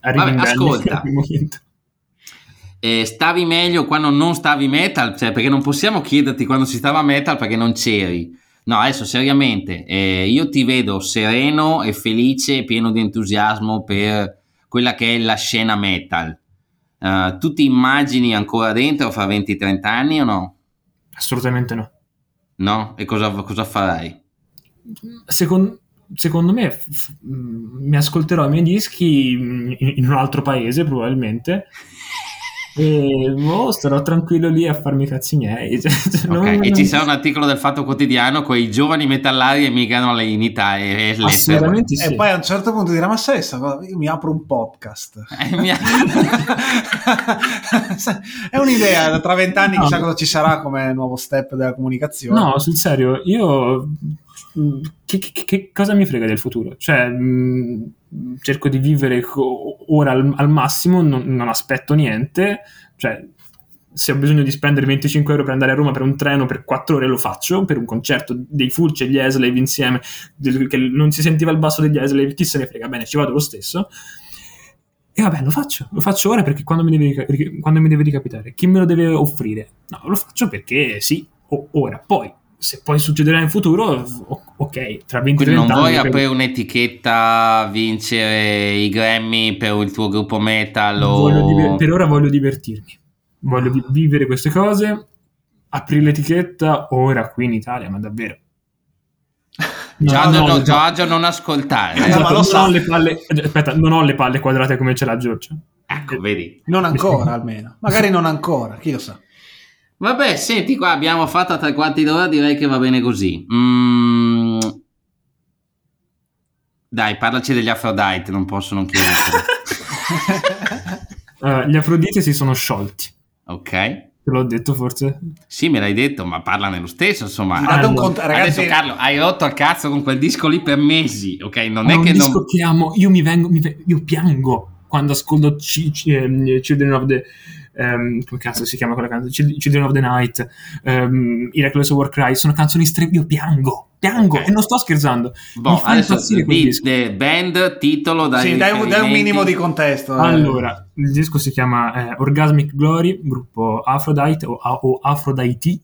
Vabbè, ascolta. Eh, stavi meglio quando non stavi metal, cioè perché non possiamo chiederti quando si stava metal perché non c'eri No, adesso seriamente, eh, io ti vedo sereno e felice, pieno di entusiasmo per quella che è la scena metal. Uh, tu ti immagini ancora dentro fra 20-30 anni o no? Assolutamente no. No? E cosa, cosa farai? Secondo, secondo me f- mi ascolterò i miei dischi in, in un altro paese probabilmente e boh, starò tranquillo lì a farmi i cazzi miei. Cioè, cioè okay. non... E ci sarà un articolo del Fatto Quotidiano con i giovani metallari emigrano in Italia. E, Assolutamente sì. E poi a un certo punto dirà: Ma sai, io mi apro un podcast. Eh, mi... è un'idea. Tra vent'anni, no. chissà cosa ci sarà come nuovo step della comunicazione. No, sul serio, io che, che- che cosa mi frega del futuro? Cioè, mh, cerco di vivere co- ora al, al massimo, non, non aspetto niente, cioè se ho bisogno di spendere 25 euro per andare a Roma per un treno per 4 ore lo faccio, per un concerto dei Fulci e gli Eslave insieme, che non si sentiva il basso degli Eslave, chi se ne frega, bene, ci vado lo stesso. E vabbè, lo faccio, lo faccio ora perché quando mi deve, quando mi deve ricapitare, chi me lo deve offrire? No, lo faccio perché sì, ora. Poi, se poi succederà in futuro, ok, tra 20 Quindi non anni... vuoi per- aprire un'etichetta, vincere i Grammy per il tuo gruppo metal o... diver- per ora voglio divertirmi, voglio vi- vivere queste cose, aprire l'etichetta ora qui in Italia, ma davvero. No, Giorgio, no, no, Giorgio non ascoltare. Eh, esatto, non sa. ho le palle, aspetta, non ho le palle quadrate come ce l'ha Giorgio. Ecco, vedi. Non ancora almeno. Magari non ancora, chi lo sa. Vabbè, senti qua, abbiamo fatto a tre quarti d'ora, direi che va bene così. Mm. Dai, parlaci degli Aphrodite, non posso non chiederti. Eh, gli Afrodite si sono sciolti, ok? te l'ho detto forse? Sì, me l'hai detto, ma parlane lo stesso, insomma. Allora, cont- ragazzi, Adesso Carlo, hai rotto il cazzo con quel disco lì per mesi, ok? Non È è un che disco non... che amo, io mi vengo, mi ve- io piango quando ascolto C- C- ehm, Children of the ehm, come cazzo si chiama quella canzone? Chil- Children of the Night, um, I Reckless War Cry, sono canzoni stre... io piango, piango Ok. e non sto scherzando. Boh, adesso di, de- band, titolo, dai, sì, dai, un- dai un minimo di contesto. eh. Allora, il disco si chiama eh, Orgasmic Glory, gruppo Aphrodite o, o Aphrodite.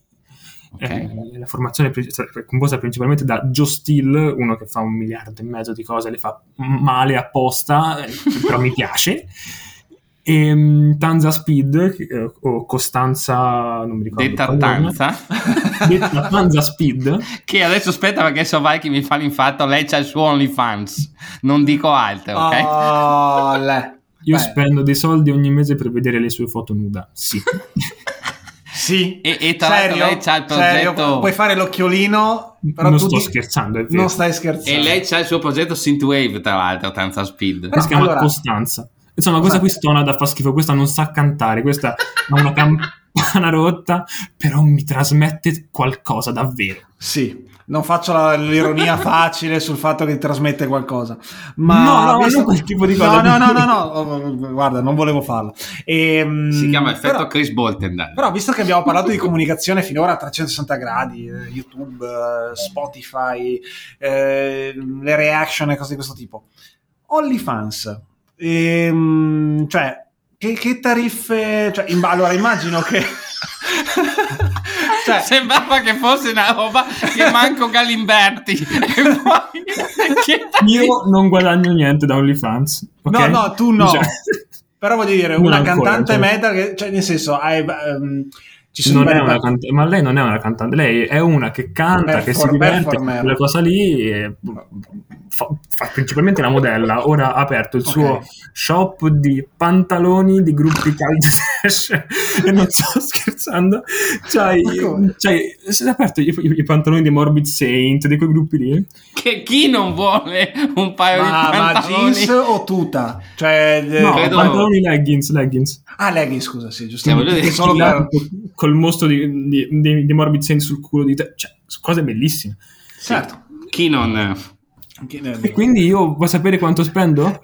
Ok. Eh, la formazione è composta principalmente da Joe Steele, uno che fa un miliardo e mezzo di cose, le fa male apposta, eh, però mi piace. E mm, Tanza Speed, eh, o Costanza, non mi ricordo. Detta. Tanza. Detta Tanza Speed. che adesso aspetta perché so vai che mi fa l'infatto, lei c'ha il suo OnlyFans. Non dico altro, ok? Oh, le. Io Beh, spendo dei soldi ogni mese per vedere le sue foto nuda. Sì. Sì. E, e tra l'altro Serio? lei c'ha il Serio? progetto... Puoi fare l'occhiolino, però non tu sto di- scherzando, è vero. Non stai scherzando. E lei c'ha il suo progetto Synthwave, tra l'altro, Tanza Speed. Si chiama allora- Costanza. Insomma, questa qui stona da fa schifo, questa non sa cantare, questa ha una campana rotta, però mi trasmette qualcosa davvero. Sì, non faccio la- l'ironia facile sul fatto che ti trasmette qualcosa. Ma No, no, ma visto- non quel tipo di No, cosa. no, no, no, no, oh, guarda, non volevo farlo. Ehm, Si chiama effetto però- Chris Bolton. dai. Però visto che abbiamo parlato di comunicazione finora a 360 gradi, eh, YouTube, eh, Spotify, eh, le reaction e cose di questo tipo, OnlyFans, ehm, cioè, che, che tariffe... Cioè, in- allora, immagino che... cioè, Sembrava che fosse una roba che manco Galimberti. E poi... che- Io non guadagno niente da OnlyFans. ok? No, no, tu no. Cioè, Però voglio dire, Non una ancora, cantante cioè. metal, che, cioè nel senso, hai, ci sono non è vari una par- cantante, ma lei non è una cantante, lei è una che canta, che si diverte quella cosa lì e fa, fa principalmente la modella. Ora ha aperto il suo Ok. shop di pantaloni di gruppi caldi trash e non sto scherzando. C'hai, Ma c'hai si è aperto i, i- i pantaloni di Morbid Saint, di quei gruppi lì. che chi non vuole un paio Ma, di ma pantaloni? jeans o tuta? Cioè, No, credo- pantaloni leggings, leggings. Ah, leggings, scusa, sì, giusto. voglio Col mostro di, di, di- di Morbid Saint sul culo di te. Cioè, cose bellissime. Certo. Chi non... E quindi io vuoi sapere quanto spendo?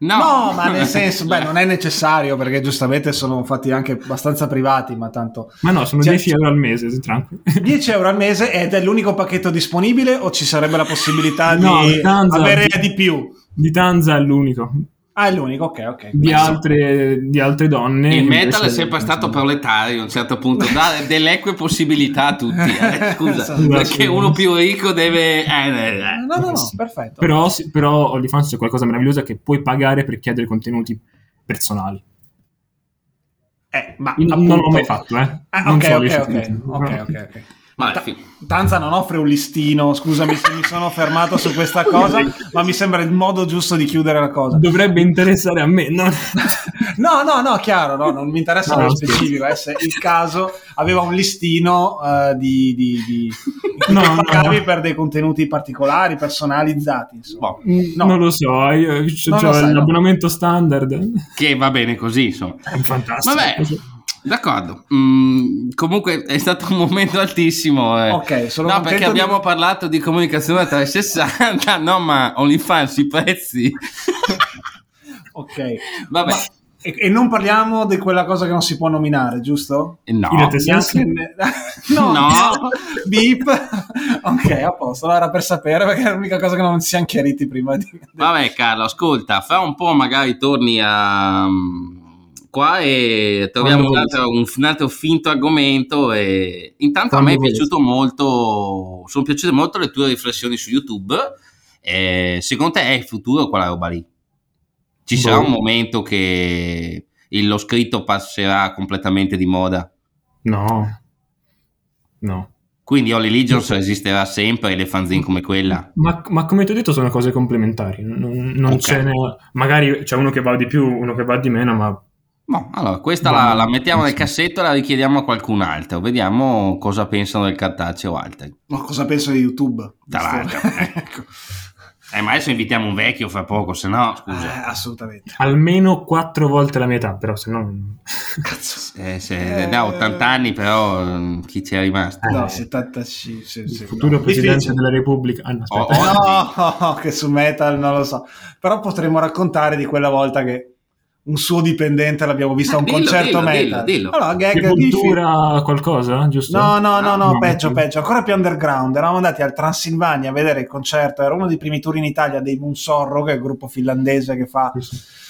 No, No, ma nel senso, beh, non è necessario perché giustamente sono fatti anche abbastanza privati, ma tanto Ma no, sono Cioè- 10 euro al mese, tranquillo. 10 euro al mese ed è l'unico pacchetto disponibile o ci sarebbe la possibilità No, di Tanza- avere di più? Di Tanza è l'unico. Ah, è l'unico, ok, ok. Di altre, di altre donne. Il metal è sempre stato proletario a un certo punto, dà delle eque possibilità a tutti. eh, Scusa, Esatto. perché uno più ricco deve... eh, eh, eh. No, no, no, perfetto. Però, sì- però OnlyFans c'è qualcosa di meraviglioso che puoi pagare per chiedere contenuti personali. Eh, ma appunto- non l'ho mai fatto, eh. Ah, Non ok, so ok, le ok, ok, ok, Vabbè, Ta- Tanza non offre un listino, scusami se mi sono fermato su questa cosa, ma mi sembra il modo giusto di chiudere la cosa. Dovrebbe interessare a me, no? No, no, no, chiaro, no, non mi interessa No, nello sì. specifico, eh, se il caso aveva un listino eh, di, di, di, No, no. pagavi per dei contenuti particolari, personalizzati, insomma. boh, No. Non lo so, io Non ho lo sai, no. l'abbonamento standard. che va bene così, insomma. È fantastico. Vabbè, D'accordo. Mm, comunque è stato un momento altissimo. Eh. Ok, sono No, perché abbiamo di... parlato di comunicazione a 360, no, ma OnlyFans, i prezzi. Ok. Vabbè, Ma- e, e non parliamo di quella cosa che non si può nominare, giusto? no. In realtà- Neanche ne- no, No. beep. ok, a posto. Allora per sapere perché è l'unica cosa che non ci siamo chiariti prima di. Vabbè, Carlo, ascolta, fra un po' magari torni a mm, qua e troviamo un altro, un, un altro finto argomento. E intanto a Quando me è volete. piaciuto molto, sono piaciute molto le tue riflessioni su YouTube. E secondo te è il futuro quella roba lì? Ci Boh. sarà un momento che lo scritto passerà completamente di moda? No. No. Quindi Holly Legions esisterà sempre e le fanzine come quella? Ma, ma come ti ho detto sono cose complementari, non, non Ok. ce n'è... Magari c'è uno che va di più, uno che va di meno, ma No, allora questa la, la mettiamo nel cassetto e la richiediamo a qualcun altro. Vediamo cosa pensano del cartaceo altri. Ma cosa penso di YouTube? Tra l'altro, eh. ecco. Eh, ma adesso invitiamo un vecchio fra poco, se no, Eh, scusa. assolutamente. almeno quattro volte la mia età, però se no... Cazzo. Eh, se, da 80 anni, però eh, chi ci è rimasto? Eh. No, 75. Sì, Il sì, futuro no. presidente Difficile. della Repubblica... Ah, no, Oh, oh. No, che su Metal non lo so. Però potremmo raccontare di quella volta che un suo dipendente l'abbiamo visto a un Eh, dillo, concerto dillo, Metal. dillo. Allora, gag, Sepoltura qualcosa, giusto? No, no, no, Ah, no, no. peggio, peggio, ancora più underground. Eravamo andati al Transilvania a vedere il concerto. Era uno dei primi tour in Italia dei Moonsorro, che è il gruppo finlandese che fa.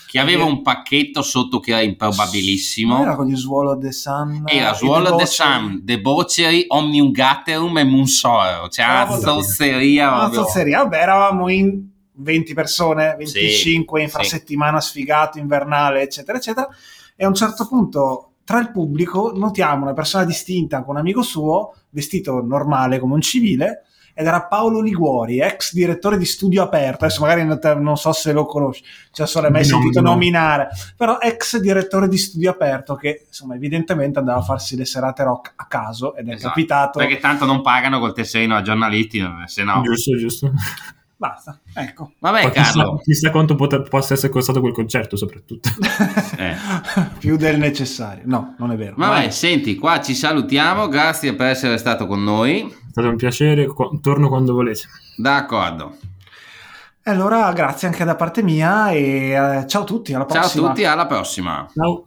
Chi aveva un pacchetto sotto che era Non improbabilissimo. Era con gli Swallow the Sun. Era e Swallow The the Butcher. Sun, The Boceri, Omnium Gatterum e Munsoro. Cioè, una zozzeria. Una zozzeria. Vabbè, eravamo in 20 persone, 25 Sì, infrasettimana sfigato, invernale, eccetera, eccetera. E a un certo punto, tra il pubblico, notiamo una persona distinta con un amico suo, vestito normale come un civile, ed era Paolo Liguori, ex direttore di Studio Aperto. Adesso magari non, te- non so se lo conosci, cioè solo hai mai nome, sentito nome. nominare, però ex direttore di Studio Aperto che insomma evidentemente andava a farsi le serate rock a caso ed è Esatto, capitato. Perché tanto non pagano col tesserino a giornalisti, se no. Giusto, giusto. Basta, ecco. Vabbè, Poi chissà, Carlo. chissà quanto pot- possa essere costato quel concerto, soprattutto. Eh. più del necessario. No, non è vero. Vabbè, Ma- senti, qua ci salutiamo. Grazie per essere stato con noi. È stato un piacere, qu- torno quando volete. D'accordo. E allora grazie anche da parte mia e eh, ciao a tutti, alla Ciao a prossima. tutti, alla prossima. Ciao.